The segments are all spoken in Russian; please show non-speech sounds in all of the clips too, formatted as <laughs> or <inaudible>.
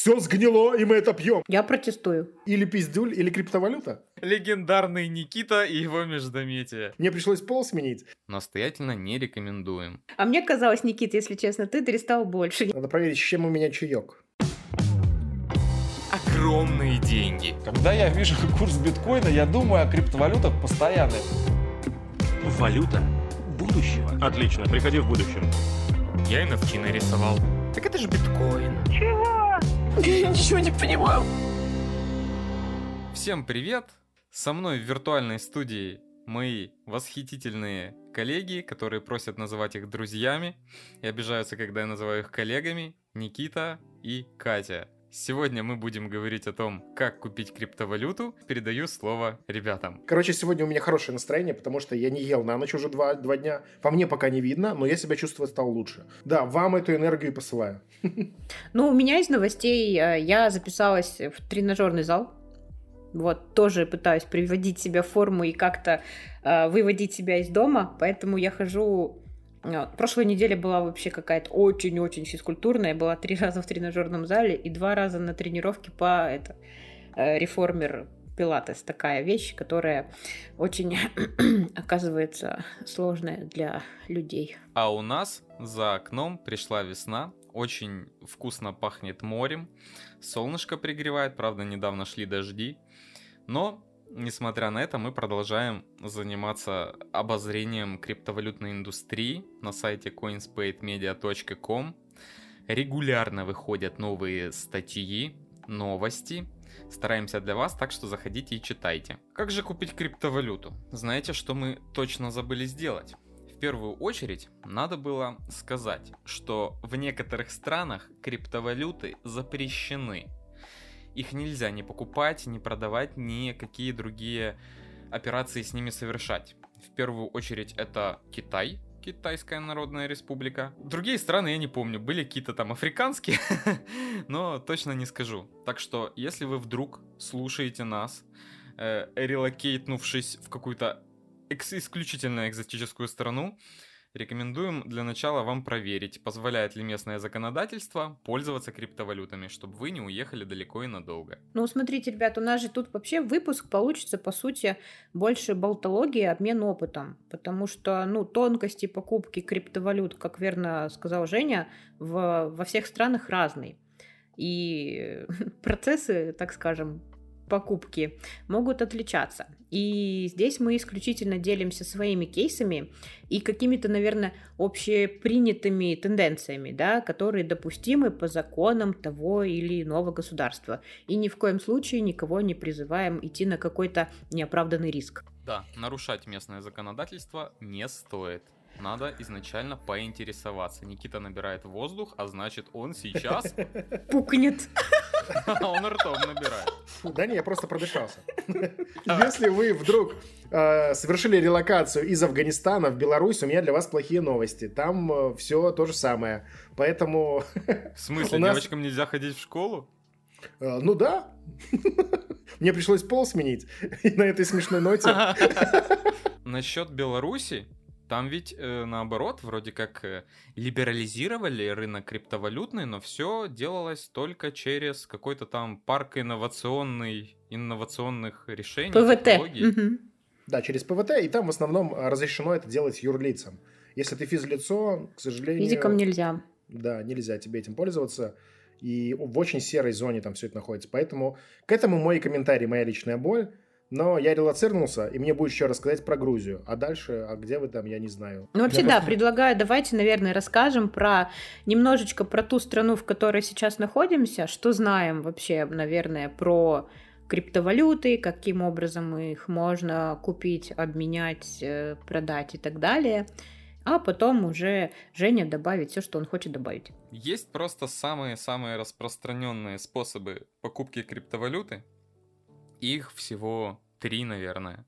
Все сгнило, и мы это пьем. Я протестую. Или пиздюль, или криптовалюта. Легендарный Никита и его междометие. Мне пришлось пол сменить. Настоятельно не рекомендуем. А мне казалось, Никита, если честно, ты дристал больше. Надо проверить, с чем у меня чаек. Огромные деньги. Когда я вижу <laughs> курс биткоина, я думаю о криптовалютах постоянно. Валюта будущего. Отлично, приходи в будущем. Я NFT нарисовал. Так это же биткоин. Я <laughs> ничего не понимаю. Всем привет! Со мной в виртуальной студии мои восхитительные коллеги, которые просят называть их друзьями и обижаются, когда я называю их коллегами, Никита и Катя. Сегодня мы будем говорить о том, как купить криптовалюту. Передаю слово ребятам. Короче, сегодня у меня хорошее настроение, потому что я не ел на ночь уже два, два дня. По мне пока не видно, но я себя чувствовать стал лучше. Да, вам эту энергию посылаю. <laughs> Ну, у меня из новостей э, я записалась в тренажерный зал. Вот, тоже пытаюсь приводить себя в форму и как-то э, выводить себя из дома, поэтому я хожу вот. Прошлой неделе была вообще какая-то очень-очень физкультурная. Была три <laughs> раза в тренажерном зале и два раза на тренировке по это, э, реформер пилатес. Такая вещь, которая очень <clears throat> оказывается сложная для людей. А у нас за окном пришла весна. Очень вкусно пахнет морем. Солнышко пригревает. Правда, недавно шли дожди. Но Несмотря на это, мы продолжаем заниматься обозрением криптовалютной индустрии на сайте coinspademedia.com. Регулярно выходят новые статьи, новости. Стараемся для вас, так что заходите и читайте. Как же купить криптовалюту? Знаете, что мы точно забыли сделать? В первую очередь, надо было сказать, что в некоторых странах криптовалюты запрещены – их нельзя ни покупать, ни продавать, ни какие другие операции с ними совершать. В первую очередь это Китай, Китайская Народная Республика. Другие страны я не помню, были какие-то там африканские, <laughs> но точно не скажу. Так что, если вы вдруг слушаете нас, э, релокейтнувшись в какую-то экс- исключительно экзотическую страну, Рекомендуем для начала вам проверить, позволяет ли местное законодательство пользоваться криптовалютами, чтобы вы не уехали далеко и надолго. Ну, смотрите, ребят, у нас же тут вообще выпуск получится, по сути, больше болтологии, обмен опытом, потому что, ну, тонкости покупки криптовалют, как верно сказал Женя, в, во всех странах разные. И <laughs> процессы, так скажем, покупки могут отличаться. И здесь мы исключительно делимся своими кейсами и какими-то, наверное, общепринятыми тенденциями, да, которые допустимы по законам того или иного государства. И ни в коем случае никого не призываем идти на какой-то неоправданный риск. Да, нарушать местное законодательство не стоит надо изначально поинтересоваться. Никита набирает воздух, а значит он сейчас... <laughs> Пукнет. <laughs> Он ртом набирает. Да не, я просто продышался. Если вы вдруг э, совершили релокацию из Афганистана в Беларусь, у меня для вас плохие новости. Там э, все то же самое. Поэтому... <laughs> В смысле, нас... девочкам нельзя ходить в школу? Э, ну да. Мне пришлось пол сменить на этой смешной ноте. Насчет Беларуси, там ведь э, наоборот, вроде как э, либерализировали рынок криптовалютный, но все делалось только через какой-то там парк инновационный, инновационных решений. ПВТ. Да, через ПВТ, и там в основном э, разрешено это делать юрлицам. Если ты физлицо, к сожалению... Физикам нельзя. Да, нельзя тебе этим пользоваться. И в очень серой зоне там все это находится. Поэтому к этому мой комментарий, моя личная боль. Но я релацирнулся, и мне будет еще рассказать про Грузию. А дальше, а где вы там, я не знаю. Ну, вообще, да, предлагаю, давайте, наверное, расскажем про немножечко про ту страну, в которой сейчас находимся, что знаем вообще, наверное, про криптовалюты, каким образом их можно купить, обменять, э, продать и так далее. А потом уже Женя добавит все, что он хочет добавить. Есть просто самые-самые распространенные способы покупки криптовалюты. Их всего три, наверное.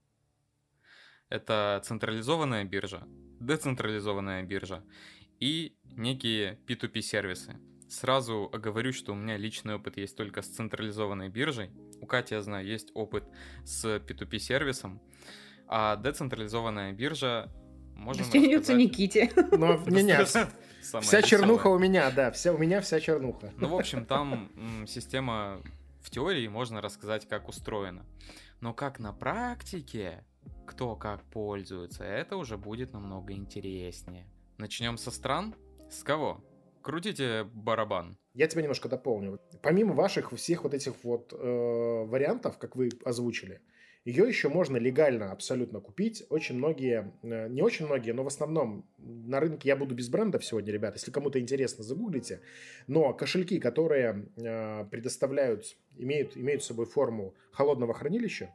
Это централизованная биржа, децентрализованная биржа и некие P2P сервисы. Сразу оговорюсь, что у меня личный опыт есть только с централизованной биржей. У Кати, я знаю, есть опыт с P2P сервисом. А децентрализованная биржа можем Достается рассказать. Никите. Но <laughs> не-не, Самое вся чернуха у меня, да, вся, у меня вся чернуха. Ну, в общем, там м, система в теории можно рассказать, как устроена. Но как на практике, кто как пользуется, это уже будет намного интереснее. Начнем со стран. С кого? Крутите барабан. Я тебя немножко дополню. Помимо ваших всех вот этих вот э, вариантов, как вы озвучили, ее еще можно легально абсолютно купить. Очень многие, э, не очень многие, но в основном на рынке я буду без брендов сегодня, ребят. Если кому-то интересно, загуглите. Но кошельки, которые э, предоставляют, имеют, имеют с собой форму холодного хранилища,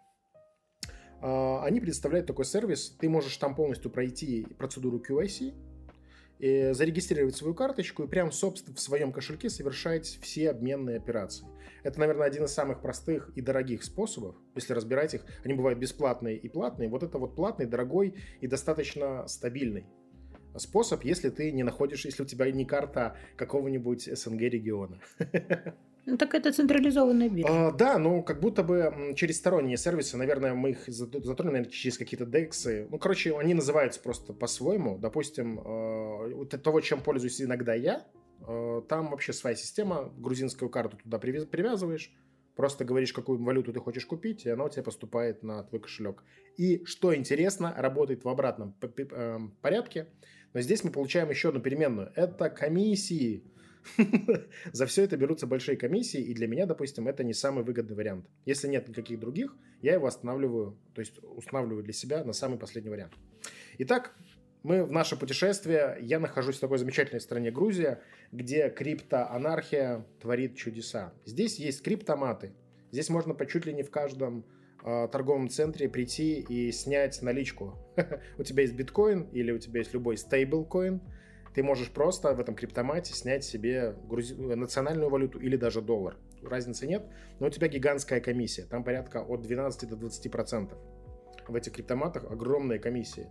э, они предоставляют такой сервис. Ты можешь там полностью пройти процедуру QIC, и зарегистрировать свою карточку и прям, собственно, в своем кошельке совершать все обменные операции. Это, наверное, один из самых простых и дорогих способов, если разбирать их. Они бывают бесплатные и платные. Вот это вот платный, дорогой и достаточно стабильный способ, если ты не находишь, если у тебя не карта какого-нибудь СНГ региона. <laughs> Ну так это централизованная биржа. А, да, ну как будто бы через сторонние сервисы, наверное, мы их зат- затронем, наверное, через какие-то дексы. Ну, короче, они называются просто по-своему. Допустим, э, вот от того, чем пользуюсь иногда я, э, там вообще своя система, грузинскую карту туда привяз- привязываешь, просто говоришь, какую валюту ты хочешь купить, и она у тебя поступает на твой кошелек. И, что интересно, работает в обратном эм, порядке, но здесь мы получаем еще одну переменную. Это комиссии. <laughs> За все это берутся большие комиссии, и для меня, допустим, это не самый выгодный вариант. Если нет никаких других, я его останавливаю, то есть устанавливаю для себя на самый последний вариант. Итак, мы в наше путешествие. Я нахожусь в такой замечательной стране Грузия, где криптоанархия творит чудеса. Здесь есть криптоматы. Здесь можно по чуть ли не в каждом э, торговом центре прийти и снять наличку. <laughs> У тебя есть биткоин или у тебя есть любой стейблкоин, ты можешь просто в этом криптомате снять себе грузи- национальную валюту или даже доллар. Разницы нет, но у тебя гигантская комиссия. Там порядка от 12 до 20 процентов. В этих криптоматах огромные комиссии.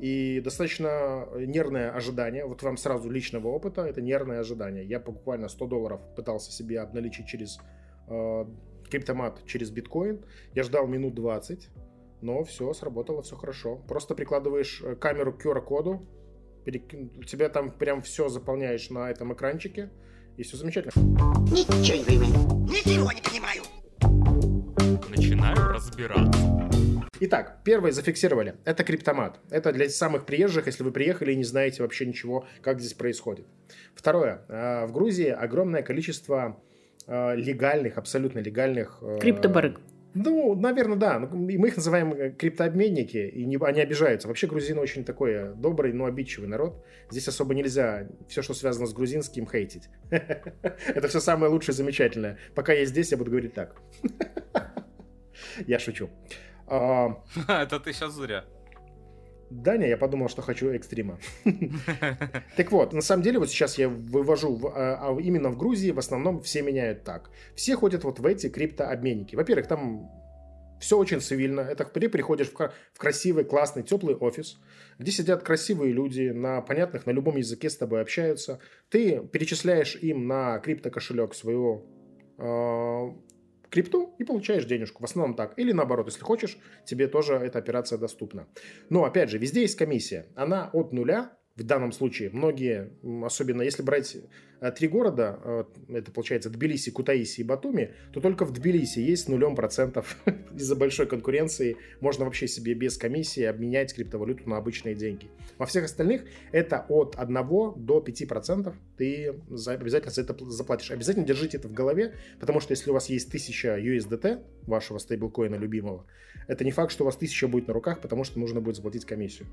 И достаточно нервное ожидание. Вот вам сразу личного опыта, это нервное ожидание. Я буквально 100 долларов пытался себе обналичить через э, криптомат, через биткоин. Я ждал минут 20, но все, сработало, все хорошо. Просто прикладываешь э, камеру к QR-коду, перек- у тебя там прям все заполняешь на этом экранчике, и все замечательно. Ничего не понимаю. Ничего не понимаю. Начинаю разбираться. Итак, первое зафиксировали. Это криптомат. Это для самых приезжих, если вы приехали и не знаете вообще ничего, как здесь происходит. Второе. Э, В Грузии огромное количество э, легальных, абсолютно легальных... э, Криптобарыг. Ну, наверное, да. Ну, и Мы их называем э, криптообменники, и не- они обижаются. Вообще грузины очень такой э, добрый, но обидчивый народ. Здесь особо нельзя все, что связано с грузинским, хейтить. <laughs> Это все самое лучшее, замечательное. Пока я здесь, я буду говорить так. <laughs> Я шучу. А, <laughs> Это ты сейчас зря. Даня, я подумал, что хочу экстрима. <laughs> Так вот, на самом деле, вот сейчас я вывожу, а, а именно в Грузии в основном все меняют так. Все ходят вот в эти криптообменники. Во-первых, там все очень цивильно. Это ты приходишь в, кра- в красивый, классный, теплый офис, где сидят красивые люди, на понятных, на любом языке с тобой общаются. Ты перечисляешь им на криптокошелек своего э, крипту и получаешь денежку. В основном так. Или наоборот, если хочешь, тебе тоже эта операция доступна. Но, опять же, везде есть комиссия. Она от нуля. В данном случае многие, особенно если брать э, три города, э, это получается Тбилиси, Кутаиси и Батуми, то только в Тбилиси есть нулем процентов <laughs> из-за большой конкуренции. Можно вообще себе без комиссии обменять криптовалюту на обычные деньги. Во всех остальных это от 1 до 5 процентов ты за- обязательно за это пл- заплатишь. Обязательно держите это в голове, потому что если у вас есть 1000 USDT, вашего стейблкоина любимого, это не факт, что у вас 1000 будет на руках, потому что нужно будет заплатить комиссию.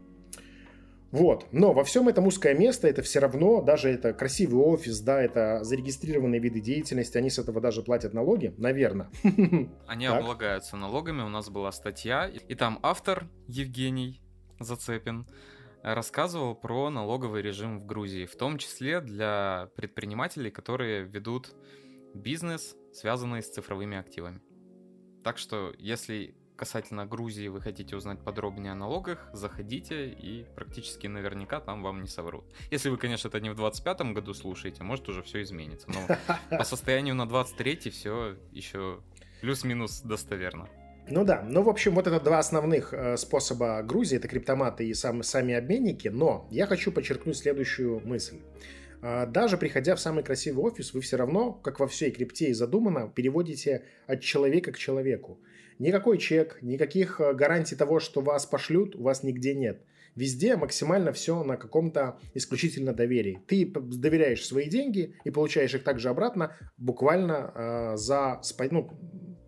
Вот. Но во всем этом узкое место, это все равно, даже это красивый офис, да, это зарегистрированные виды деятельности, они с этого даже платят налоги, наверное. <laughs> Они Так. облагаются налогами. У нас была статья, и там автор Евгений Зацепин рассказывал про налоговый режим в Грузии, в том числе для предпринимателей, которые ведут бизнес, связанный с цифровыми активами. Так что, если касательно Грузии вы хотите узнать подробнее о налогах, заходите и практически наверняка там вам не соврут. Если вы, конечно, это не в 25 году слушаете, может уже все изменится. Но по состоянию на 23 все еще плюс-минус достоверно. Ну да, ну в общем, вот это два основных э, способа Грузии, это криптоматы и сам, сами обменники, но я хочу подчеркнуть следующую мысль. Э, даже приходя в самый красивый офис, вы все равно, как во всей крипте и задумано, переводите от человека к человеку. Никакой чек, никаких э, гарантий того, что вас пошлют, у вас нигде нет. Везде максимально все на каком-то исключительно доверии. Ты доверяешь свои деньги и получаешь их также обратно буквально э, за ну,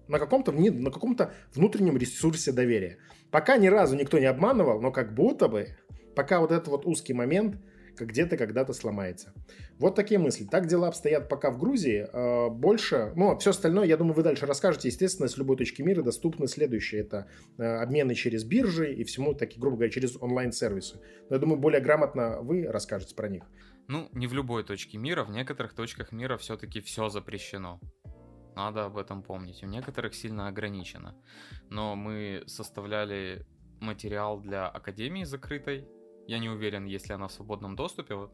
на каком-то, на каком-то внутреннем ресурсе доверия. Пока ни разу никто не обманывал, но как будто бы, пока вот этот вот узкий момент где-то когда-то сломается. Вот такие мысли. Так дела обстоят пока в Грузии. Э, больше, ну, все остальное, я думаю, вы дальше расскажете. Естественно, с любой точки мира доступны следующие. Это э, обмены через биржи и всему, таки, грубо говоря, через онлайн-сервисы. Но я думаю, более грамотно вы расскажете про них. Ну, не в любой точке мира. В некоторых точках мира все-таки все запрещено. Надо об этом помнить. У некоторых сильно ограничено. Но мы составляли материал для Академии закрытой. Я не уверен, есть ли она в свободном доступе. Вот.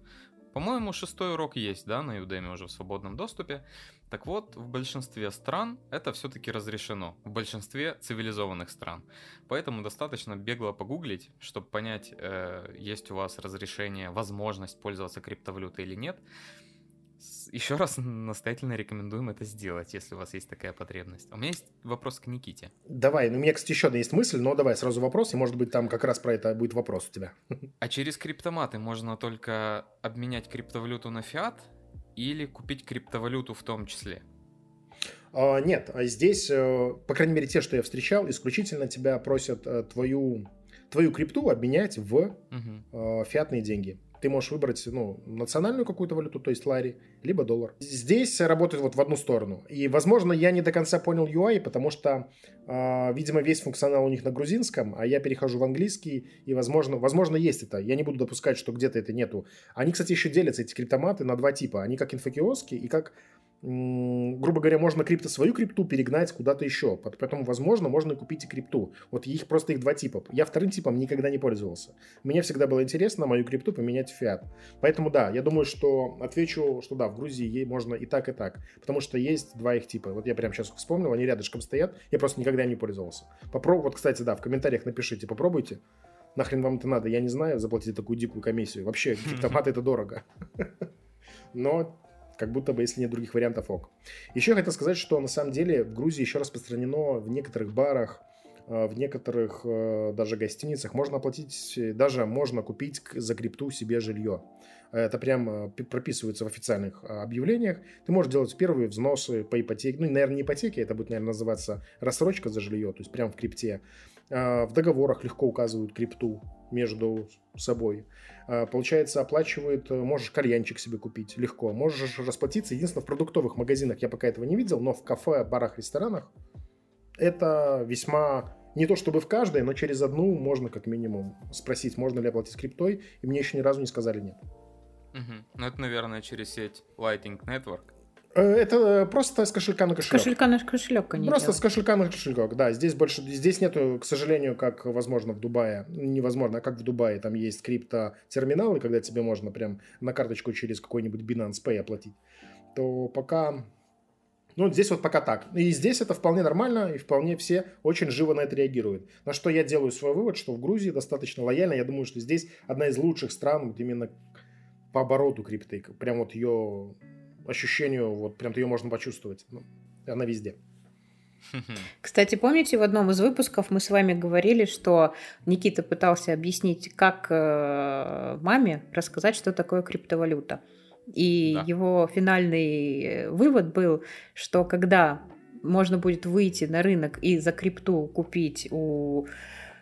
По-моему, шестой урок есть, да, на Udemy уже в свободном доступе. Так вот, в большинстве стран это все-таки разрешено. В большинстве цивилизованных стран. Поэтому достаточно бегло погуглить, чтобы понять, э, есть у вас разрешение, возможность пользоваться криптовалютой или нет еще раз настоятельно рекомендуем это сделать, если у вас есть такая потребность. У меня есть вопрос к Никите. Давай, ну у меня, кстати, еще одна есть мысль, но давай сразу вопрос, и может быть там как раз про это будет вопрос у тебя. <laughs> А через криптоматы можно только обменять криптовалюту на фиат или купить криптовалюту в том числе? А, нет, а здесь, э, по крайней мере, те, что я встречал, исключительно тебя просят э, твою, твою крипту обменять в угу. фиатные деньги ты можешь выбрать ну, национальную какую-то валюту, то есть лари, либо доллар. Здесь работает вот в одну сторону. И, возможно, я не до конца понял UI, потому что, э, видимо, весь функционал у них на грузинском, а я перехожу в английский, и, возможно, возможно, есть это. Я не буду допускать, что где-то это нету. Они, кстати, еще делятся, эти криптоматы, на два типа. Они как инфокиоски и как грубо говоря, можно крипто свою крипту перегнать куда-то еще. Поэтому, возможно, можно и купить и крипту. Вот их просто их два типа. Я вторым типом никогда не пользовался. Мне всегда было интересно мою крипту поменять в фиат. Поэтому да, я думаю, что отвечу, что да, в Грузии ей можно и так, и так. Потому что есть два их типа. Вот я прямо сейчас вспомнил, они рядышком стоят. Я просто никогда не пользовался. Попробуй, вот, кстати, да, в комментариях напишите, попробуйте. Нахрен вам это надо? Я не знаю, заплатите такую дикую комиссию. Вообще, <laughs> криптоматы это дорого. <laughs> Но как будто бы, если нет других вариантов, ок. Еще я хотел сказать, что на самом деле в Грузии еще распространено в некоторых барах, э, в некоторых э, даже гостиницах можно оплатить, даже можно купить за крипту себе жилье. Это прям э, прописывается в официальных объявлениях. Ты можешь делать первые взносы по ипотеке. Ну, наверное, не ипотеке, это будет, наверное, называться рассрочка за жилье, то есть прям в крипте. В договорах легко указывают крипту между собой. А, получается, оплачивает, э, можешь кальянчик себе купить легко, можешь расплатиться. Единственное, в продуктовых магазинах я пока этого не видел, но в кафе, барах, ресторанах это весьма не то чтобы в каждой, но через одну можно как минимум спросить, можно ли оплатить криптой, и мне еще ни разу не сказали нет. Угу. Ну, это, наверное, через сеть Lighting Network. Э, это просто с кошелька на кошелек. С кошелька на кошелек, конечно. Просто делают. с кошелька на кошелек, да. Здесь больше, здесь нету, к сожалению, как возможно в Дубае, невозможно, а как в Дубае, там есть крипто-терминалы, когда тебе можно прям на карточку через какой-нибудь Binance Pay оплатить, то пока ну, здесь вот пока так. И здесь это вполне нормально, и вполне все очень живо на это реагируют. На что я делаю свой вывод, что в Грузии достаточно лояльно. Я думаю, что здесь одна из лучших стран, вот именно по обороту крипты. Прям вот ее ощущению, вот прям ее можно почувствовать. Ну, она везде. Кстати, помните, в одном из выпусков мы с вами говорили, что Никита пытался объяснить, как э, маме рассказать, что такое криптовалюта. И да. его финальный вывод был, что когда можно будет выйти на рынок и за крипту купить у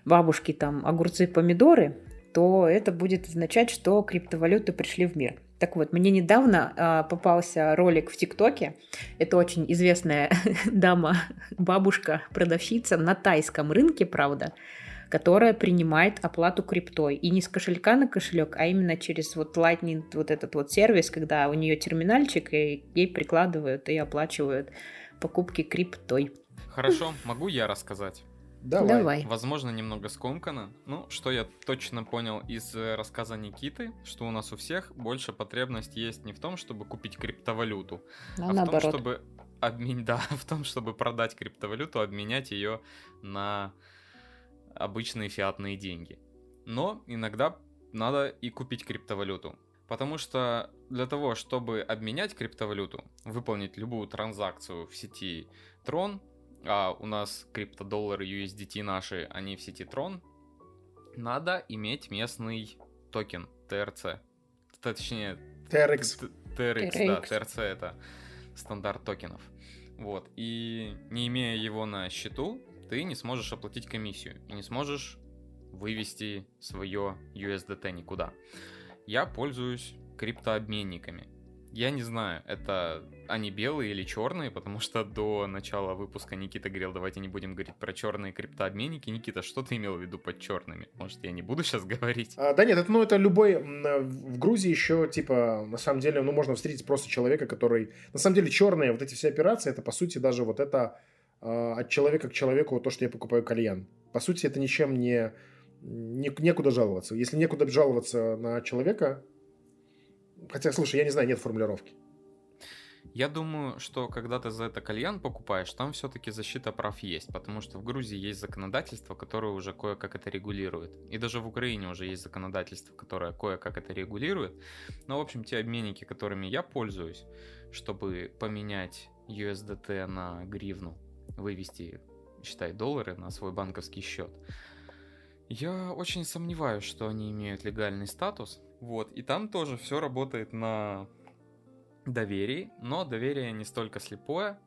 бабушки там огурцы, помидоры, то это будет означать, что криптовалюты пришли в мир. Так вот, мне недавно э, попался ролик в ТикТоке. Это очень известная <laughs> дама, бабушка, продавщица на тайском рынке, правда, которая принимает оплату криптой. И не с кошелька на кошелек, а именно через вот Lightning, вот этот вот сервис, когда у нее терминальчик, и ей прикладывают и оплачивают покупки криптой. Хорошо, могу я рассказать? Давай. Давай. Возможно, немного скомкано. Ну, что я точно понял из э, рассказа Никиты, что у нас у всех больше потребность есть не в том, чтобы купить криптовалюту, а, а в том, чтобы обмен... <laughs> да, в том, чтобы продать криптовалюту, обменять ее на обычные фиатные деньги. Но иногда надо и купить криптовалюту. Потому что для того, чтобы обменять криптовалюту, выполнить любую транзакцию в сети Tron, а у нас криптодоллары USDT наши, они в сети Tron, надо иметь местный токен TRC. Точнее, TRX. TRX, да, TRC это стандарт токенов. Вот. И не имея его на счету, ты не сможешь оплатить комиссию и не сможешь вывести свое USDT никуда. Я пользуюсь криптообменниками. Я не знаю, это они белые или черные, потому что до начала выпуска Никита говорил, давайте не будем говорить про черные криптообменники. Никита, что ты имел в виду под черными? Может, я не буду сейчас говорить? А, да нет, это, ну, это любой... В Грузии еще, типа, на самом деле, ну, можно встретить просто человека, который... На самом деле, черные вот эти все операции, это, по сути, даже вот это э, от человека к человеку, то, что я покупаю кальян. По сути, это ничем не... не некуда жаловаться. Если некуда жаловаться на человека, Хотя, слушай, я не знаю, нет формулировки. Я думаю, что когда ты за это кальян покупаешь, там все-таки защита прав есть, потому что в Грузии есть законодательство, которое уже кое-как это регулирует. И даже в Украине уже есть законодательство, которое кое-как это регулирует. Но, в общем, те обменники, которыми я пользуюсь, чтобы поменять USDT на гривну, вывести, считай, доллары на свой банковский счет, я очень сомневаюсь, что они имеют легальный статус, вот, и там тоже все работает на доверии, но доверие не столько слепое,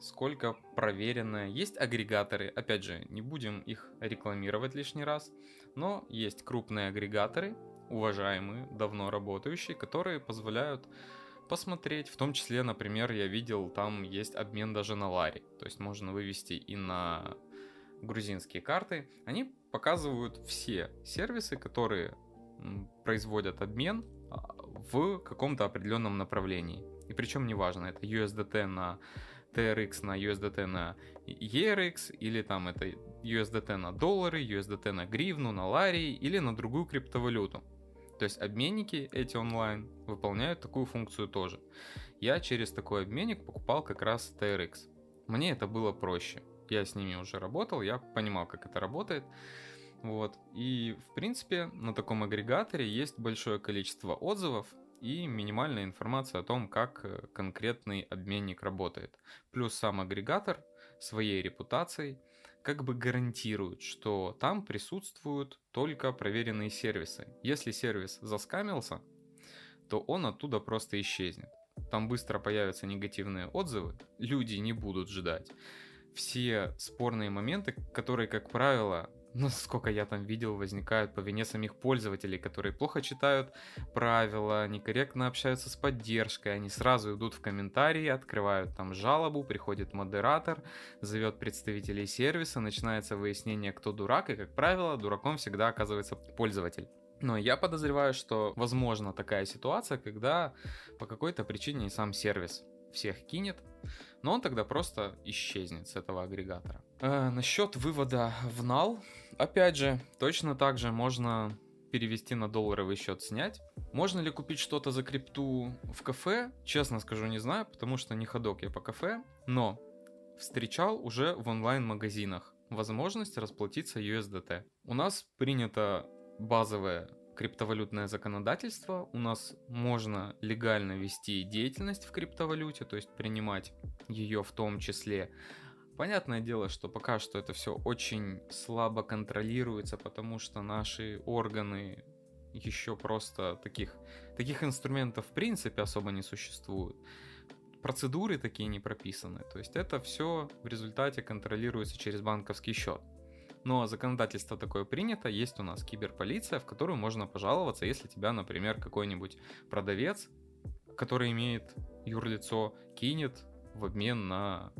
сколько проверенное. Есть агрегаторы, опять же, не будем их рекламировать лишний раз, но есть крупные агрегаторы, уважаемые, давно работающие, которые позволяют посмотреть. В том числе, например, я видел, там есть обмен даже на лари. То есть можно вывести и на грузинские карты. Они показывают все сервисы, которые производят обмен а, в каком-то определенном направлении. И причем неважно, это USDT на TRX на USDT на ERX, или там это USDT на доллары, USDT на гривну, на ларии, или на другую криптовалюту. То есть обменники эти онлайн выполняют такую функцию тоже. Я через такой обменник покупал как раз TRX. Мне это было проще. Я с ними уже работал, я понимал, как это работает. Вот. И, в принципе, на таком агрегаторе есть большое количество отзывов и минимальная информация о том, как э, конкретный обменник работает. Плюс сам агрегатор своей репутацией как бы гарантирует, что там присутствуют только проверенные сервисы. Если сервис заскамился, то он оттуда просто исчезнет. Там быстро появятся негативные отзывы, люди не будут ждать. Все спорные моменты, которые, как правило, насколько я там видел, возникают по вине самих пользователей, которые плохо читают правила, некорректно общаются с поддержкой, они сразу идут в комментарии, открывают там жалобу, приходит модератор, зовет представителей сервиса, начинается выяснение, кто дурак, и, как правило, дураком всегда оказывается пользователь. Но я подозреваю, что возможно такая ситуация, когда по какой-то причине сам сервис всех кинет, но он тогда просто исчезнет с этого агрегатора. Э, насчет вывода в нал, опять же, точно так же можно перевести на долларовый счет снять. Можно ли купить что-то за крипту в кафе? Честно скажу, не знаю, потому что не ходок я по кафе, но встречал уже в онлайн-магазинах возможность расплатиться USDT. У нас принято базовое криптовалютное законодательство. У нас можно легально вести деятельность в криптовалюте, то есть принимать ее в том числе. Понятное дело, что пока что это все очень слабо контролируется, потому что наши органы еще просто таких, таких инструментов в принципе особо не существует. Процедуры такие не прописаны. То есть это все в результате контролируется через банковский счет. Но законодательство такое принято, есть у нас киберполиция, в которую можно пожаловаться, если тебя, например, какой-нибудь продавец, который имеет юрлицо, кинет в обмен на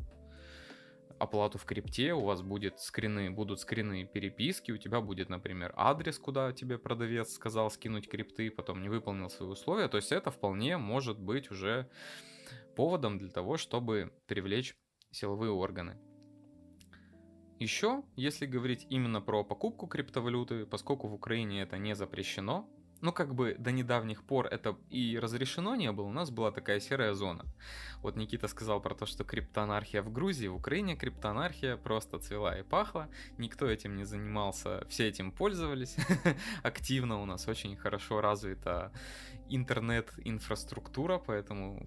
оплату в крипте, у вас будет скрины, будут скрины переписки, у тебя будет, например, адрес, куда тебе продавец сказал скинуть крипты, потом не выполнил свои условия, то есть это вполне может быть уже поводом для того, чтобы привлечь силовые органы. Еще, если говорить именно про покупку криптовалюты, поскольку в Украине это не запрещено, ну, как бы до недавних пор это и разрешено не было, у нас была такая серая зона. Вот Никита сказал про то, что криптоанархия в Грузии, в Украине криптоанархия просто цвела и пахла, никто этим не занимался, все этим пользовались <laughs> активно, у нас очень хорошо развита интернет-инфраструктура, поэтому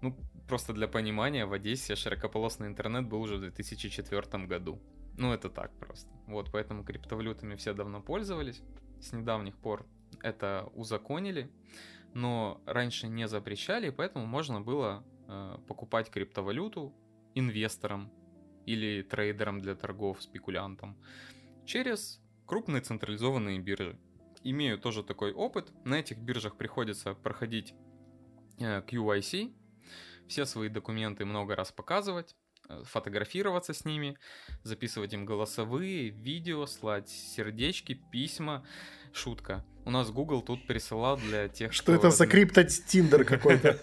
ну, просто для понимания, в Одессе широкополосный интернет был уже в 2004 году. Ну, это так просто. Вот, поэтому криптовалютами все давно пользовались. С недавних пор это узаконили, но раньше не запрещали, поэтому можно было э, покупать криптовалюту инвесторам или трейдерам для торгов, спекулянтам через крупные централизованные биржи. Имею тоже такой опыт. На этих биржах приходится проходить э, QIC, все свои документы много раз показывать, фотографироваться с ними, записывать им голосовые, видео, слать сердечки, письма. Шутка. У нас Google тут присылал для тех, Что это за крипто Тиндер какой-то?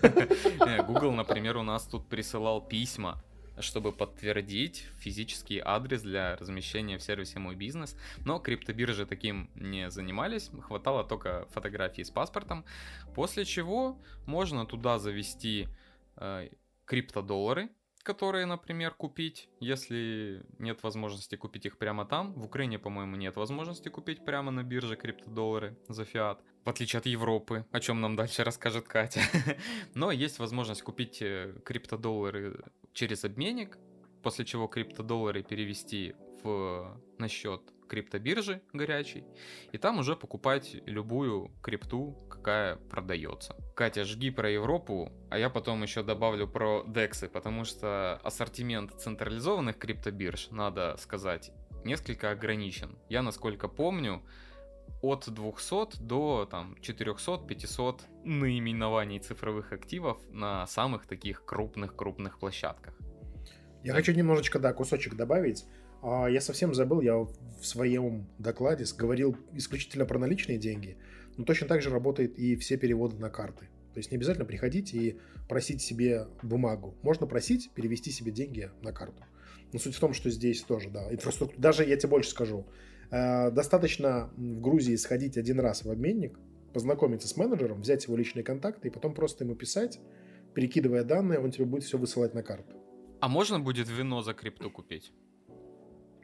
<laughs> Google, например, у нас тут присылал письма чтобы подтвердить физический адрес для размещения в сервисе «Мой бизнес». Но криптобиржи таким не занимались, хватало только фотографии с паспортом, после чего можно туда завести э, криптодоллары, которые, например, купить, если нет возможности купить их прямо там. В Украине, по-моему, нет возможности купить прямо на бирже криптодоллары за фиат, в отличие от Европы, о чем нам дальше расскажет Катя. <laughs> Но есть возможность купить э, криптодоллары через обменник, после чего криптодоллары перевести в, на счет криптобиржи горячей, и там уже покупать любую крипту, какая продается. Катя, жги про Европу, а я потом еще добавлю про дексы, потому что ассортимент централизованных криптобирж, надо сказать, несколько ограничен. Я, насколько помню, от 200 до там 400-500 наименований цифровых активов на самых таких крупных-крупных площадках. Я хочу немножечко, да, кусочек добавить. А, я совсем забыл, я в своем докладе говорил исключительно про наличные деньги, но точно так же работает и все переводы на карты. То есть не обязательно приходить и просить себе бумагу. Можно просить перевести себе деньги на карту. Но суть в том, что здесь тоже, да, инфраструктура. Даже я тебе больше скажу. Э, достаточно в Грузии сходить один раз в обменник, познакомиться с менеджером, взять его личные контакты и потом просто ему писать, перекидывая данные, он тебе будет все высылать на карту. А можно будет вино за крипту купить?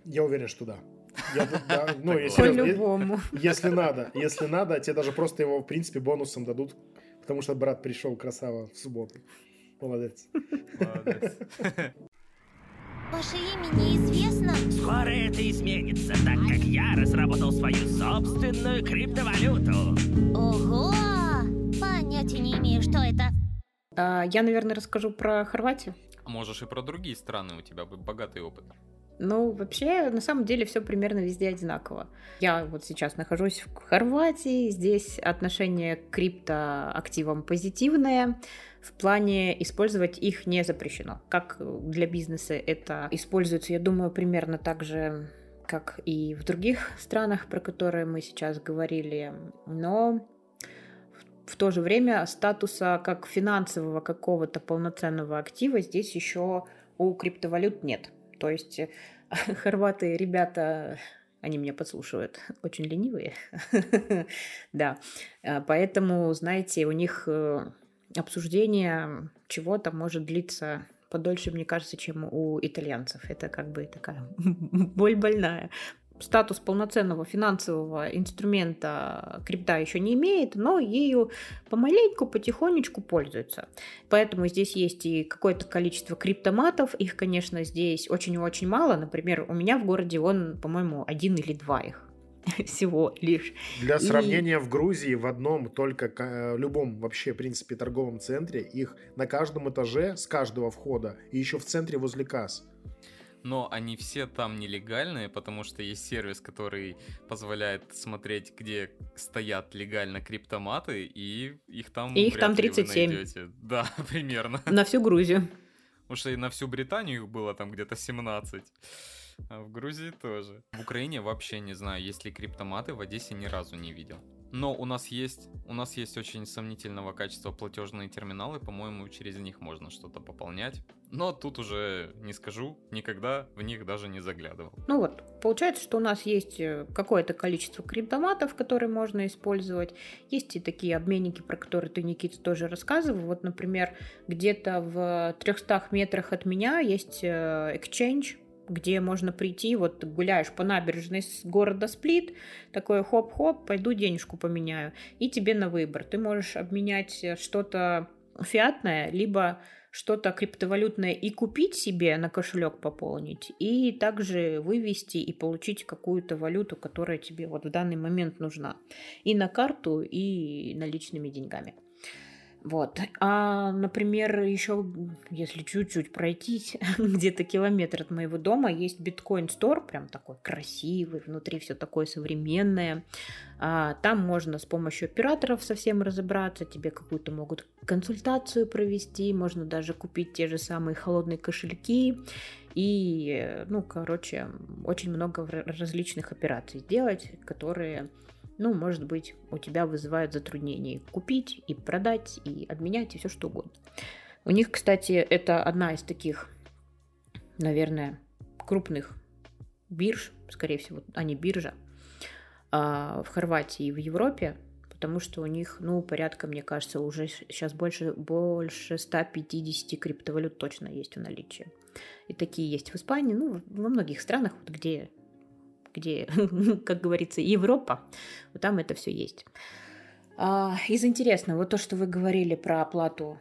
Я уверен, что да. Я, да, <laughs> ну, если, По-любому. Если надо, если надо, тебе даже просто его, в принципе, бонусом дадут, потому что брат пришел красава в субботу. Молодец. Молодец. Ваше имя неизвестно? Скоро это изменится, так как я разработал свою собственную криптовалюту. Ого! Понятия не имею, что это. А, я, наверное, расскажу про Хорватию. А можешь и про другие страны, у тебя богатый опыт. Ну, вообще, на самом деле, все примерно везде одинаково. Я вот сейчас нахожусь в Хорватии, здесь отношение к криптоактивам позитивное, в плане использовать их не запрещено. Как для бизнеса это используется, я думаю, примерно так же, как и в других странах, про которые мы сейчас говорили, но в то же время статуса как финансового какого-то полноценного актива здесь еще у криптовалют нет. То есть э, <laughs> хорваты ребята, они меня подслушивают, <laughs> очень ленивые. <laughs> да, э, поэтому, знаете, у них э, обсуждение чего-то может длиться подольше, мне кажется, чем у итальянцев. Это как бы такая боль больная статус полноценного финансового инструмента крипта еще не имеет, но ею помаленьку, потихонечку пользуется. Поэтому здесь есть и какое-то количество криптоматов. Их, конечно, здесь очень-очень мало. Например, у меня в городе он, по-моему, один или два их <laughs> всего лишь. Для сравнения, и... в Грузии в одном только э, любом вообще, в принципе, торговом центре их на каждом этаже с каждого входа и еще в центре возле касс но они все там нелегальные, потому что есть сервис, который позволяет смотреть, где стоят легально криптоматы, и их там И их там 37. <laughs> Да, примерно. На всю Грузию. Потому что и на всю Британию их было там где-то 17. А в Грузии тоже. В Украине вообще не знаю, есть ли криптоматы, в Одессе ни разу не видел. Но у нас есть, у нас есть очень сомнительного качества платежные терминалы, по-моему, через них можно что-то пополнять. Но тут уже не скажу, никогда в них даже не заглядывал. Ну вот, получается, что у нас есть э, какое-то количество криптоматов, которые можно использовать. Есть и такие обменники, про которые ты, Никита, тоже рассказывал. Вот, например, где-то в 300 метрах от меня есть э, Exchange, где можно прийти, вот гуляешь по набережной с города Сплит, такой хоп-хоп, пойду денежку поменяю, и тебе на выбор. Ты можешь обменять э, что-то фиатное, либо что-то криптовалютное и купить себе на кошелек пополнить, и также вывести и получить какую-то валюту, которая тебе вот в данный момент нужна. И на карту, и наличными деньгами. Вот. А, например, еще, если чуть-чуть пройтись, <laughs> где-то километр от моего дома есть биткоин стор, прям такой красивый, внутри все такое современное. А, там можно с помощью операторов совсем разобраться, тебе какую-то могут консультацию провести, можно даже купить те же самые холодные кошельки. И, ну, короче, очень много различных операций сделать, которые ну, может быть, у тебя вызывают затруднения купить, и продать, и обменять, и все что угодно. У них, кстати, это одна из таких, наверное, крупных бирж, скорее всего, они биржа, а, в Хорватии и в Европе, потому что у них, ну, порядка, мне кажется, уже сейчас больше, больше 150 криптовалют точно есть в наличии. И такие есть в Испании, ну, во многих странах, вот где где, <laughs> как говорится, Европа, вот там это все есть. А, из интересного, вот то, что вы говорили про оплату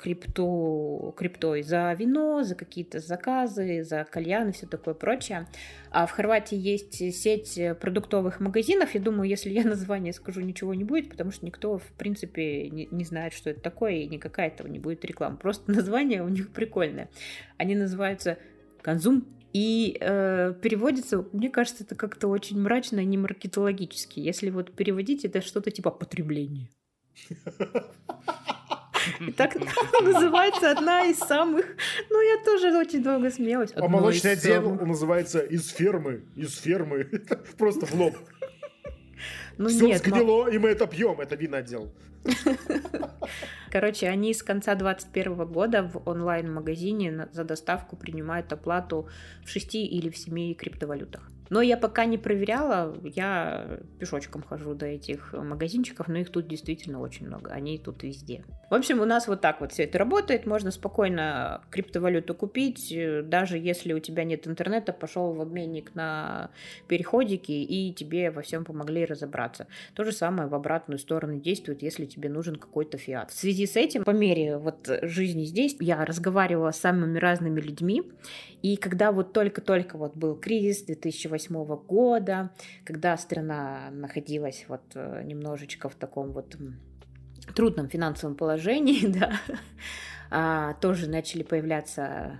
крипту, криптой за вино, за какие-то заказы, за кальяны, все такое прочее. А в Хорватии есть сеть продуктовых магазинов. Я думаю, если я <laughs> название скажу, ничего не будет, потому что никто, в принципе, не, не знает, что это такое, и никакая этого не будет реклама. Просто <laughs> название у них прикольное. Они называются «Конзум и э, переводится, мне кажется, это как-то очень мрачно и не маркетологически. Если вот переводить, это что-то типа потребление. И так <laughs> <laughs> называется одна из самых... Ну, я тоже очень долго смеялась. А молочный отдел называется «Из фермы». Из фермы. <laughs> Просто в лоб. Ну, Все нет, сгнило, и мы это пьем, это винодел. <laughs> Короче, они с конца 2021 года в онлайн-магазине за доставку принимают оплату в 6 или в 7 криптовалютах. Но я пока не проверяла, я пешочком хожу до этих магазинчиков, но их тут действительно очень много, они тут везде. В общем, у нас вот так вот все это работает, можно спокойно криптовалюту купить, даже если у тебя нет интернета, пошел в обменник на переходики, и тебе во всем помогли разобраться. То же самое в обратную сторону действует, если тебе нужен какой-то фиат. В связи с этим, по мере вот жизни здесь, я разговаривала с самыми разными людьми, и когда вот только-только вот был кризис 2008 года, когда страна находилась вот э, немножечко в таком вот трудном финансовом положении, <laughs> да, а, тоже начали появляться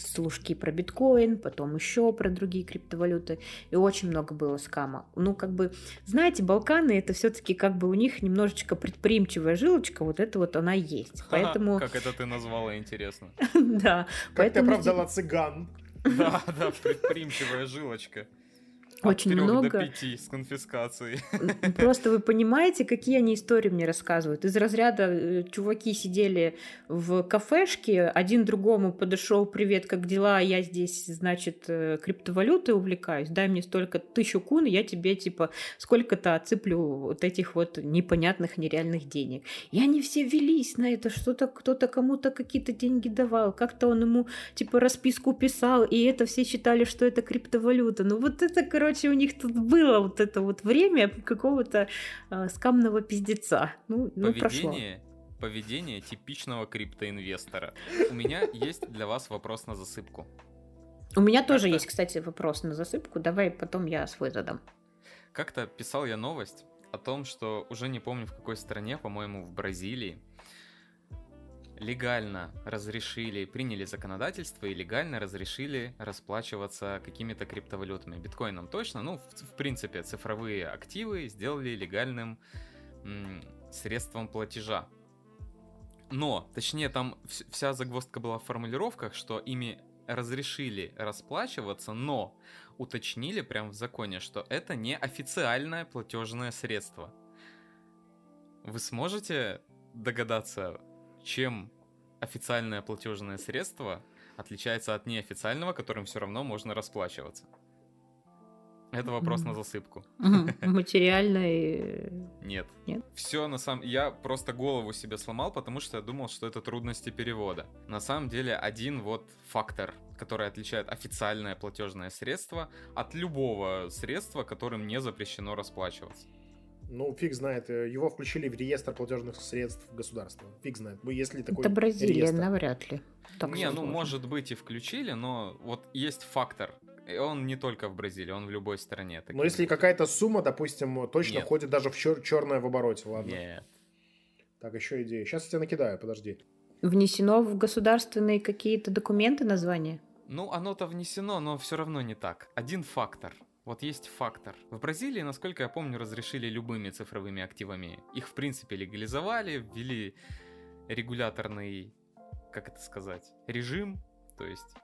служки про биткоин, потом еще про другие криптовалюты, и очень много было скама. Ну, как бы, знаете, Балканы, это все-таки как бы у них немножечко предприимчивая жилочка, вот это вот она есть. Поэтому... Как это ты назвала, интересно. <laughs> Да. Как ты оправдала цыган. Да, да, предприимчивая жилочка. Очень много. до 5 с конфискацией. Просто вы понимаете, какие они истории мне рассказывают. Из разряда э, чуваки сидели в кафешке, один другому подошел, привет, как дела, я здесь, значит, э, криптовалютой увлекаюсь, дай мне столько тысячу кун, я тебе, типа, сколько-то отсыплю вот этих вот непонятных, нереальных денег. И они все велись на это, что-то кто-то кому-то какие-то деньги давал, как-то он ему, типа, расписку писал, и это все считали, что это криптовалюта. Ну вот это, короче, короче, у них тут было вот это вот время какого-то э, скамного пиздеца. Ну, ну прошло. Поведение типичного криптоинвестора. У меня есть для вас вопрос на засыпку. У меня тоже есть, кстати, вопрос на засыпку. Давай потом я свой задам. Как-то писал я новость о том, что уже не помню в какой стране, по-моему, в Бразилии, легально разрешили, приняли законодательство и легально разрешили расплачиваться какими-то криптовалютами. Биткоином точно, ну, в, в принципе, цифровые активы сделали легальным м, средством платежа. Но, точнее, там вся загвоздка была в формулировках, что ими разрешили расплачиваться, но уточнили прямо в законе, что это не официальное платежное средство. Вы сможете догадаться, чем официальное платежное средство отличается от неофициального, которым все равно можно расплачиваться? Это вопрос на засыпку. <laughs> Материальный... Нет. Нет? Все на самом... Я просто голову себе сломал, потому что я думал, что это трудности перевода. На самом деле один вот фактор, который отличает официальное платежное средство от любого средства, которым не запрещено расплачиваться. Ну, фиг знает. э, Его включили в реестр платежных средств государства. Фиг знает. Вы- Если такой Это Бразилия, реестр. навряд ли. Так не, ну может быть и включили, но вот есть фактор. И он не только в Бразилии, он в любой стране. Но если какая-то сумма, допустим, точно Нет. входит даже в черное в обороте, ладно. Нет. Так, еще идея. Сейчас я тебя накидаю, подожди. Внесено в государственные какие-то документы название? Ну, оно-то внесено, но все равно не так. Один фактор. Вот есть фактор. В Бразилии, насколько я помню, разрешили любыми цифровыми активами. Их, в принципе, легализовали, ввели регуляторный, как это сказать, режим, то есть...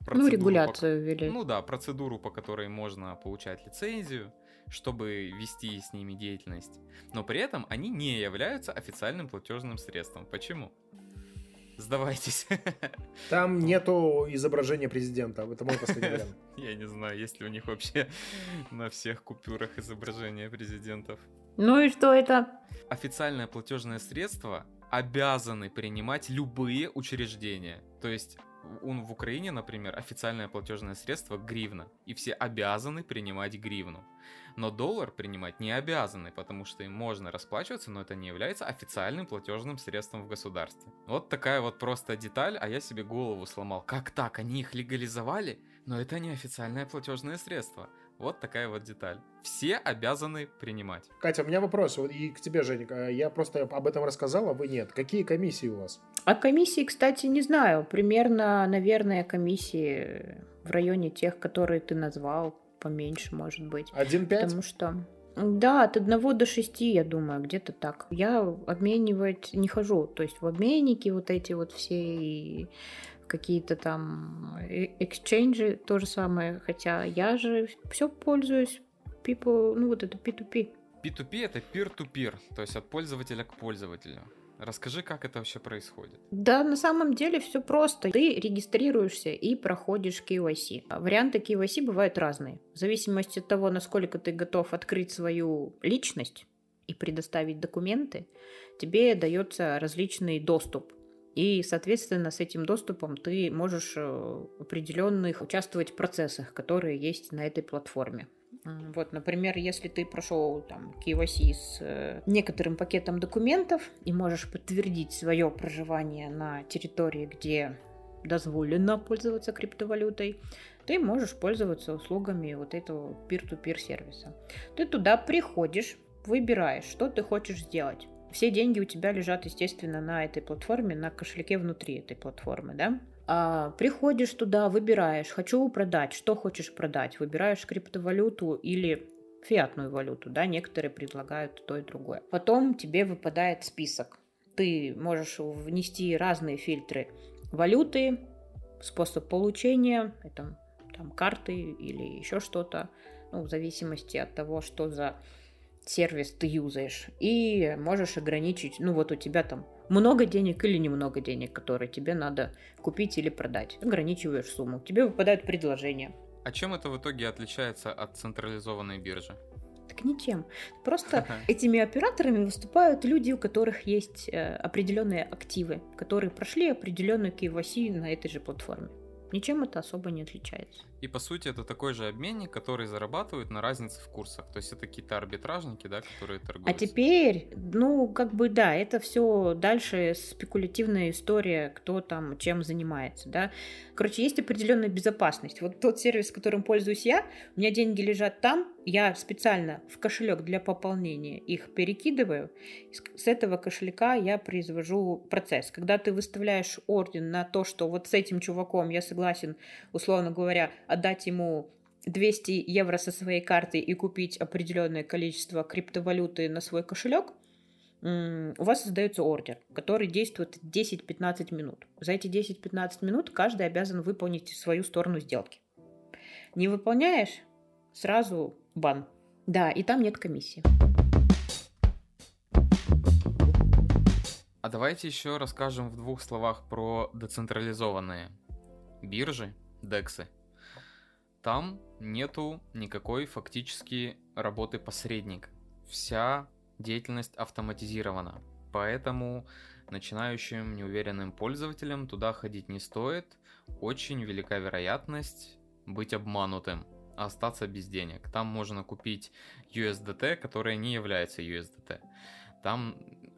Ну, процедуру, по- регуляцию ввели. Ну да, процедуру, по которой можно получать лицензию, чтобы вести с ними деятельность. Но при этом они не являются официальным платежным средством. Почему? Сдавайтесь. <laughs> Там нету изображения президента. Это мой последний вариант. <laughs> Я не знаю, есть ли у них вообще <laughs> на всех купюрах изображения президентов. Ну и что это? Официальное платежное средство обязаны принимать любые учреждения. То есть у- в Украине, например, официальное платежное средство гривна, и все обязаны принимать гривну. Но доллар принимать не обязаны, потому что им можно расплачиваться, но это не является официальным платежным средством в государстве. Вот такая вот просто деталь, а я себе голову сломал. Как так? Они их легализовали, но это не официальное платежное средство. Вот такая вот деталь. Все обязаны принимать. Катя, у меня вопрос. Вот и к тебе, Женя. Э, Я просто об этом рассказал, а вы нет. Какие комиссии у вас? А комиссии, кстати, не знаю. Примерно, наверное, комиссии в районе тех, которые ты назвал, поменьше, может быть. 1,5? Потому что... Да, от 1 до 6, я думаю, где-то так. Я обменивать не хожу. То есть в обменники вот эти вот все и какие-то там э- эксченджи, то же самое. Хотя я же все пользуюсь people, ну вот это P2P. P2P это peer-to-peer, то есть от пользователя к пользователю. Расскажи, как это вообще происходит. Да, на самом деле все просто. Ты регистрируешься и проходишь KYC. А Варианты KYC бывают разные. В зависимости от того, насколько ты готов открыть свою личность и предоставить документы, тебе дается различный доступ. И, соответственно, с этим доступом ты можешь э, определенных участвовать в процессах, которые есть на этой платформе. Вот, например, если ты прошел там KYC с э, некоторым пакетом документов и можешь подтвердить свое проживание на территории, где дозволено пользоваться криптовалютой, ты можешь пользоваться услугами вот этого peer-to-peer сервиса. Ты туда приходишь, выбираешь, что ты хочешь сделать. Все деньги у тебя лежат, естественно, на этой платформе, на кошельке внутри этой платформы, да? А, приходишь туда, выбираешь, хочу продать, что хочешь продать, выбираешь криптовалюту или фиатную валюту, да, некоторые предлагают то и другое. Потом тебе выпадает список. Ты можешь внести разные фильтры валюты, способ получения, это там карты или еще что-то, ну, в зависимости от того, что за сервис ты юзаешь. И можешь ограничить, ну вот у тебя там много денег или немного денег, которые тебе надо купить или продать. Ограничиваешь сумму. Тебе выпадают предложения. А чем это в итоге отличается от централизованной биржи? Так ничем. Просто <laughs> этими операторами выступают люди, у которых есть э, определенные активы, которые прошли определенную KYC на этой же платформе. Ничем это особо не отличается. И по сути это такой же обменник, который зарабатывает на разнице в курсах. То есть это какие-то арбитражники, да, которые торгуют. А теперь, ну, как бы да, это все дальше спекулятивная история, кто там чем занимается, да. Короче, есть определенная безопасность. Вот тот сервис, которым пользуюсь я, у меня деньги лежат там, я специально в кошелек для пополнения их перекидываю. С- этого кошелька я произвожу процесс. Когда ты выставляешь орден на то, что вот с этим чуваком я согласен, условно говоря, отдать ему 200 евро со своей карты и купить определенное количество криптовалюты на свой кошелек, у вас создается ордер, который действует 10-15 минут. За эти 10-15 минут каждый обязан выполнить свою сторону сделки. Не выполняешь, сразу бан. Да, и там нет комиссии. давайте еще расскажем в двух словах про децентрализованные биржи, дексы. Там нету никакой фактически работы посредника. Вся деятельность автоматизирована. Поэтому начинающим неуверенным пользователям туда ходить не стоит. Очень велика вероятность быть обманутым, остаться без денег. Там можно купить USDT, которая не является USDT. Там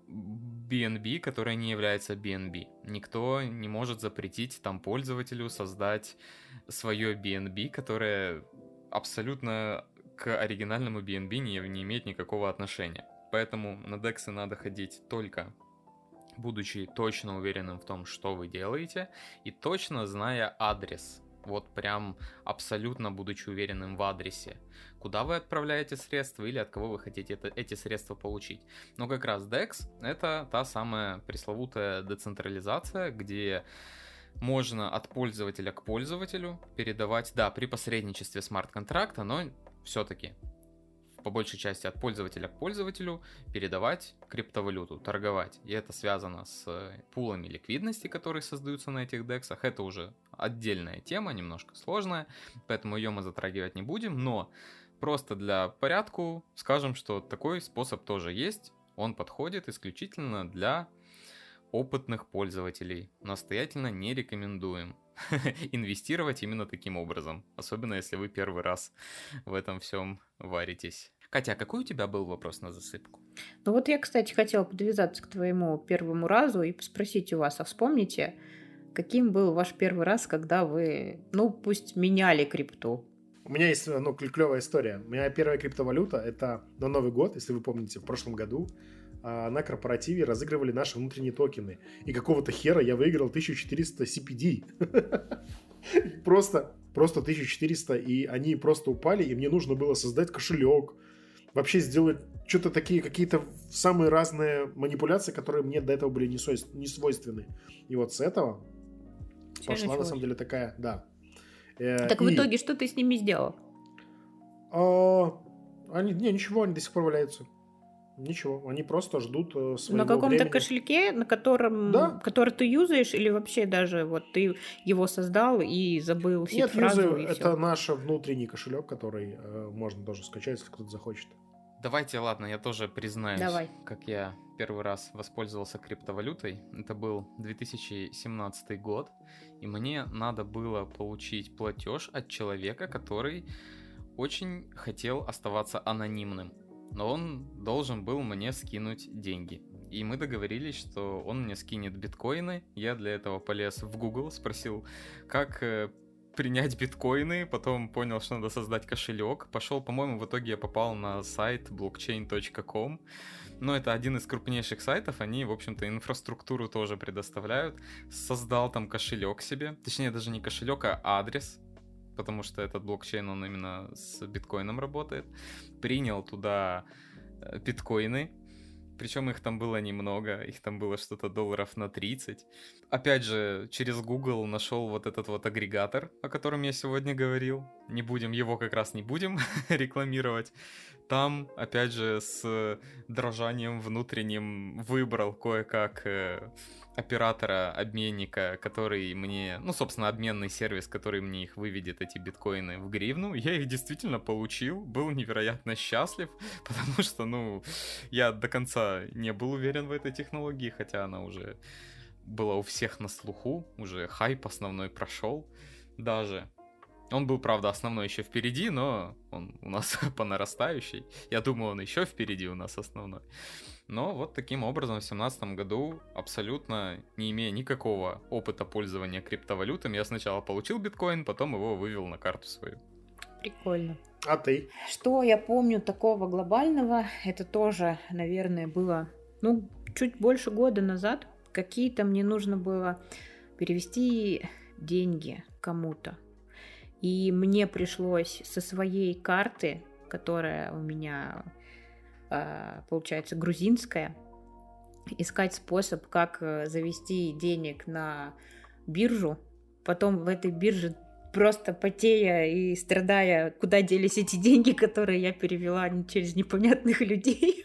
BNB, которая не является BNB. Никто не может запретить там пользователю создать свое BNB, которое абсолютно к оригинальному BNB не, не имеет никакого отношения. Поэтому на DEX надо ходить только будучи точно уверенным в том, что вы делаете, и точно зная адрес вот прям абсолютно будучи уверенным в адресе, куда вы отправляете средства или от кого вы хотите это, эти средства получить. Но как раз DEX это та самая пресловутая децентрализация, где можно от пользователя к пользователю передавать, да, при посредничестве смарт-контракта, но все-таки по большей части от пользователя к пользователю передавать криптовалюту, торговать. И это связано с э, пулами ликвидности, которые создаются на этих дексах. Это уже отдельная тема, немножко сложная, поэтому ее мы затрагивать не будем, но просто для порядку скажем, что такой способ тоже есть. Он подходит исключительно для опытных пользователей. Настоятельно не рекомендуем <laughs> инвестировать именно таким образом, особенно если вы первый раз в этом всем варитесь. Катя, а какой у тебя был вопрос на засыпку? Ну вот я, кстати, хотела подвязаться к твоему первому разу и спросить у вас, а вспомните, каким был ваш первый раз, когда вы, ну пусть меняли крипту? У меня есть ну, клевая история. У меня первая криптовалюта – это на Новый год, если вы помните, в прошлом году а, на корпоративе разыгрывали наши внутренние токены. И какого-то хера я выиграл 1400 CPD. <laughs> Просто, просто 1400, и они просто упали, и мне нужно было создать кошелек, вообще сделать что-то такие какие-то самые разные манипуляции, которые мне до этого были не, свойств, не свойственны. И вот с этого Все пошла началось. на самом деле такая, да. Э, так и... в итоге что ты с ними сделал? А, они, не, ничего, они до сих пор валяются. Ничего, они просто ждут э, своего На каком-то времени. кошельке, на котором, да? который ты юзаешь, или вообще даже вот ты его создал и забыл Нет, юзаю, это все? наш внутренний кошелек, который э, можно тоже скачать, если кто-то захочет. Давайте, ладно, я тоже признаюсь, Давай. как я первый раз воспользовался криптовалютой. Это был 2017 год, и мне надо было получить платеж от человека, который очень хотел оставаться анонимным. Но он должен был мне скинуть деньги. И мы договорились, что он мне скинет биткоины. Я для этого полез в Google, спросил, как э, принять биткоины, потом понял, что надо создать кошелек. Пошел, по-моему, в итоге я попал на сайт blockchain.com. Но это один из крупнейших сайтов, они, в общем-то, инфраструктуру тоже предоставляют. Создал там кошелек себе, точнее даже не кошелек, а адрес, потому что этот блокчейн, он именно с биткоином работает. Принял туда э, биткоины, причем их там было немного, их там было что-то долларов на 30. Опять же, через Google нашел вот этот вот агрегатор, о котором я сегодня говорил. Не будем, его как раз не будем <laughs> рекламировать. Там, опять же, с дрожанием внутренним выбрал кое-как э, оператора, обменника, который мне, ну, собственно, обменный сервис, который мне их выведет, эти биткоины, в гривну. Я их действительно получил, был невероятно счастлив, <laughs> потому что, ну, я до конца не был уверен в этой технологии, хотя она уже была у всех на слуху, уже хайп основной прошел даже. Он был, правда, основной еще впереди, но он у нас <laughs> по нарастающей. Я думаю, он еще впереди у нас основной. Но вот таким образом в 2017 году, абсолютно не имея никакого опыта пользования криптовалютами, я сначала получил биткоин, потом его вывел на карту свою. Прикольно. А ты? Что я помню такого глобального? Это тоже, наверное, было, ну, чуть больше года назад. Какие-то мне нужно было перевести деньги кому-то. И мне пришлось со своей карты, которая у меня а, получается грузинская, искать способ, как э, завести денег на биржу, потом в этой бирже просто потея и страдая, куда делись эти деньги, <laughs> которые я перевела через непонятных людей.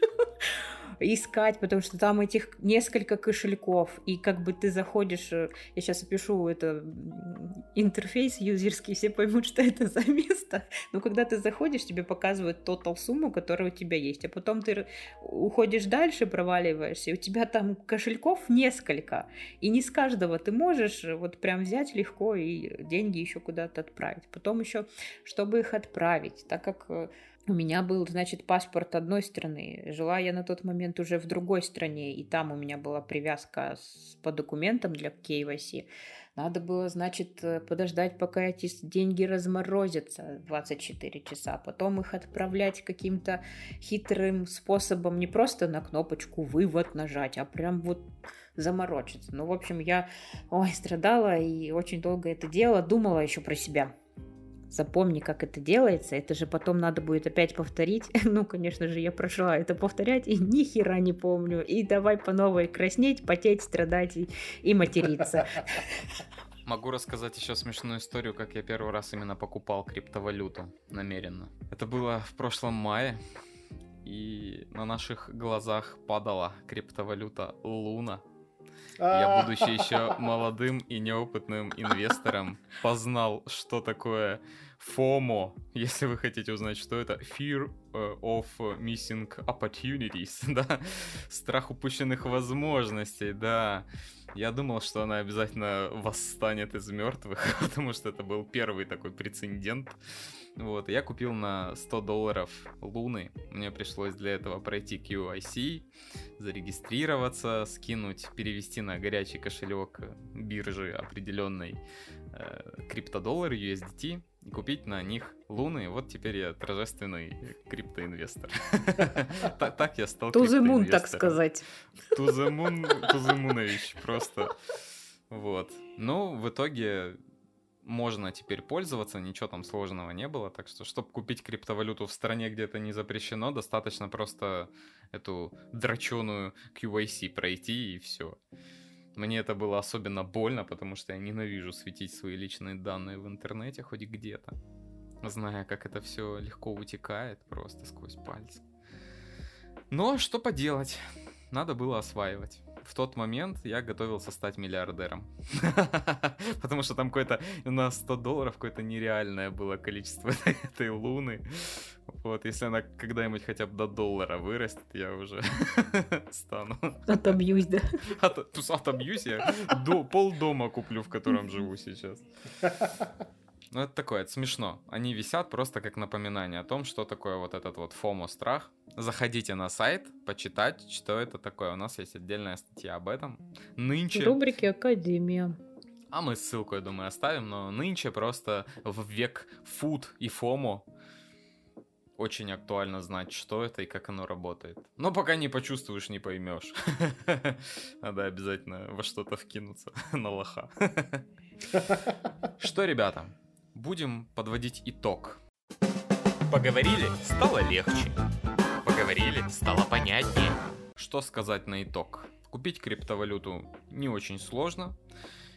Искать, потому что там этих несколько кошельков, и как бы ты заходишь, э, я сейчас опишу это интерфейс юзерский, все поймут, <laughs> что это за место, но когда ты заходишь, тебе показывают тотал сумму, которая у тебя есть, а потом ты уходишь дальше, проваливаешься, и у тебя там кошельков несколько, и не с каждого ты можешь вот прям взять легко и деньги еще куда-то отправить. Потом еще, чтобы их отправить, так как э, у меня был, значит, паспорт одной страны. Жила я на тот момент уже в другой стране, и там у меня была привязка с, по документам для KYC. Надо было, значит, э, подождать, пока эти деньги разморозятся 24 часа, потом их отправлять каким-то хитрым способом, не просто на кнопочку «вывод» нажать, а прям вот заморочиться. Ну, в общем, я, ой, страдала и очень долго это делала, думала еще про себя запомни, как это делается, это же потом надо будет опять повторить. <laughs> Ну, конечно же, я прошла это повторять и ни хера не помню. И давай по новой краснеть, потеть, страдать и, и материться. <laughs> Могу рассказать еще смешную историю, как я первый раз именно покупал криптовалюту намеренно. Это было в прошлом мае, и на наших глазах падала криптовалюта Луна. Я, будучи еще молодым и неопытным инвестором, познал, что такое FOMO, если вы хотите узнать, что это, Fear э, of Missing Opportunities, <laughs> да, страх упущенных возможностей, да. Я думал, что она обязательно восстанет из мертвых, <laughs> потому что это был первый такой прецедент. Вот, я купил на 100 долларов луны. Мне пришлось для этого пройти QIC, зарегистрироваться, скинуть, перевести на горячий кошелек биржи определенной э, криптодоллар USDT и купить на них луны. Вот теперь я торжественный криптоинвестор. <laughs> Так я стал Тузымун, так сказать. Тузымун, Тузымунович, просто. Вот. Ну, в итоге можно теперь пользоваться, ничего там сложного не было. Так что, чтобы купить криптовалюту в стране, где это не запрещено, достаточно просто эту драченую QIC пройти и все. Мне это было особенно больно, потому что я ненавижу светить свои личные данные в интернете хоть где-то, зная, как это все легко утекает просто сквозь пальцы. Но что поделать, надо было осваивать в тот момент я готовился стать миллиардером. <laughs> Потому что там какое-то на 100 долларов какое-то нереальное было количество <laughs> этой луны. Вот, если она когда-нибудь хотя бы до доллара вырастет, я уже <laughs> стану. Отобьюсь, да? От, отобьюсь я. До, пол дома куплю, в котором живу сейчас. Ну, это такое, это смешно. Они висят просто как напоминание о том, что такое вот этот вот фомо страх. Заходите на сайт, почитать, что это такое. У нас есть отдельная статья об этом. Нынче... В рубрике Академия. А мы ссылку, я думаю, оставим, но нынче просто в век фуд и фомо очень актуально знать, что это и как оно работает. Но пока не почувствуешь, не поймешь. <laughs> Надо обязательно во что-то вкинуться <laughs> на лоха. <laughs> Что, ребята, будем подводить итог. Поговорили, стало легче. Поговорили, стало понятнее. Что сказать на итог? Купить криптовалюту не очень сложно.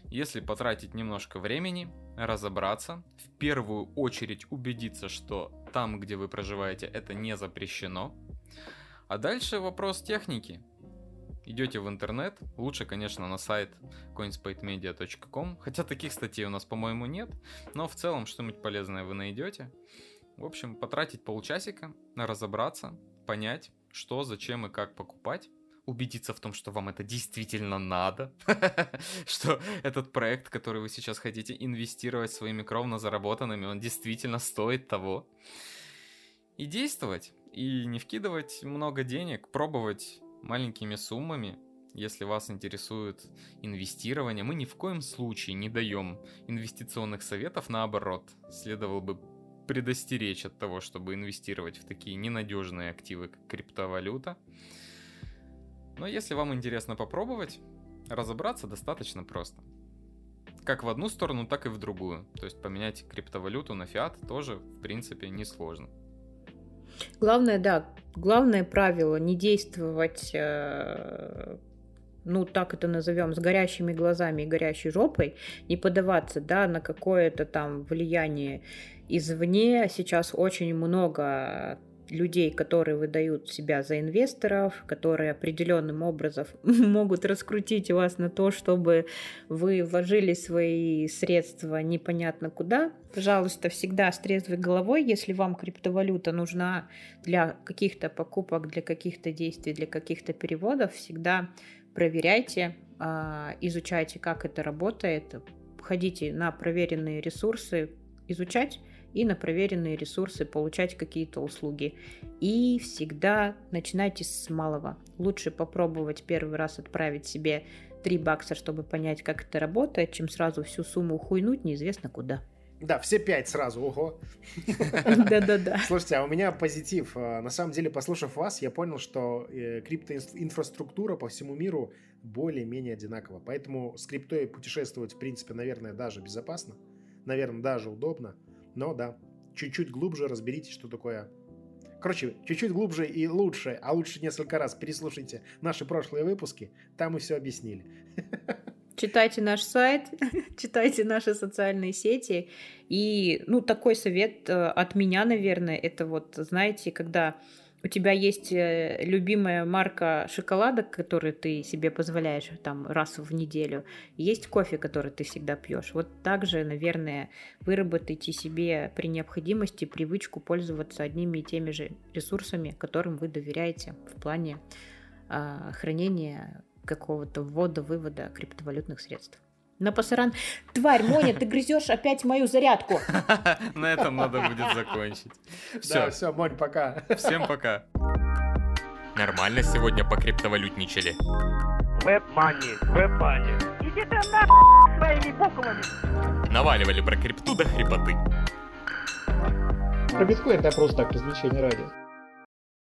Если потратить немножко времени, разобраться, в первую очередь убедиться, что там, где вы проживаете, это не запрещено. А дальше вопрос техники идете в интернет, лучше, конечно, на сайт coinspatemedia.com, хотя таких статей у нас, по-моему, нет, но в целом что-нибудь полезное вы найдете. В общем, потратить полчасика разобраться, понять, что, зачем и как покупать, убедиться в том, что вам это действительно надо, <laughs> что этот проект, который вы сейчас хотите инвестировать своими кровно заработанными, он действительно стоит того. И действовать, и не вкидывать много денег, пробовать маленькими суммами, если вас интересует инвестирование, мы ни в коем случае не даем инвестиционных советов, наоборот, следовало бы предостеречь от того, чтобы инвестировать в такие ненадежные активы, как криптовалюта. Но если вам интересно попробовать, разобраться достаточно просто. Как в одну сторону, так и в другую. То есть поменять криптовалюту на фиат тоже, в принципе, несложно. Главное, да, главное правило не действовать, э, ну так это назовем, с горящими глазами и горящей жопой, не подаваться, да, на какое-то там влияние извне. Сейчас очень много людей, которые выдают себя за инвесторов, которые определенным образом <laughs> могут раскрутить вас на то, чтобы вы вложили свои средства непонятно куда. Пожалуйста, всегда с трезвой головой, если вам криптовалюта нужна для каких-то покупок, для каких-то действий, для каких-то переводов, всегда проверяйте, а, изучайте, как это работает, ходите на проверенные ресурсы изучать и на проверенные ресурсы получать какие-то услуги. И всегда начинайте с малого. Лучше попробовать первый раз отправить себе 3 бакса, чтобы понять, как это работает, чем сразу всю сумму хуйнуть неизвестно куда. Да, все пять сразу, ого. <laughs> Да-да-да. Слушайте, а у меня позитив. А, на самом деле, послушав вас, я понял, что э, криптоинфраструктура по всему миру более-менее одинакова. Поэтому с криптой путешествовать, в принципе, наверное, даже безопасно. Наверное, даже удобно. Но да, чуть-чуть глубже разберитесь, что такое Короче, чуть-чуть глубже и лучше, а лучше несколько раз переслушайте наши прошлые выпуски, там мы все объяснили. <laughs> Читайте наш сайт, <laughs> читайте наши социальные сети. И, ну, такой совет э, от меня, наверное, это вот, знаете, когда у тебя есть э, любимая марка шоколадок, который ты себе позволяешь там раз в неделю, есть кофе, который ты всегда пьешь. Вот также, наверное, выработайте себе при необходимости привычку пользоваться одними и теми же ресурсами, которым вы доверяете в плане э, хранения какого-то ввода-вывода криптовалютных средств. На пасаран. Тварь, Моня, ты грызешь опять мою зарядку. <laughs> На этом надо будет закончить. Все, все, Монь, пока. Всем пока. Нормально сегодня по криптовалютничали. Веб-мани, веб-мани. Иди ты нахуй своими буквами. Наваливали про крипту до хрипоты. Про биткоин это просто так, развлечение ради.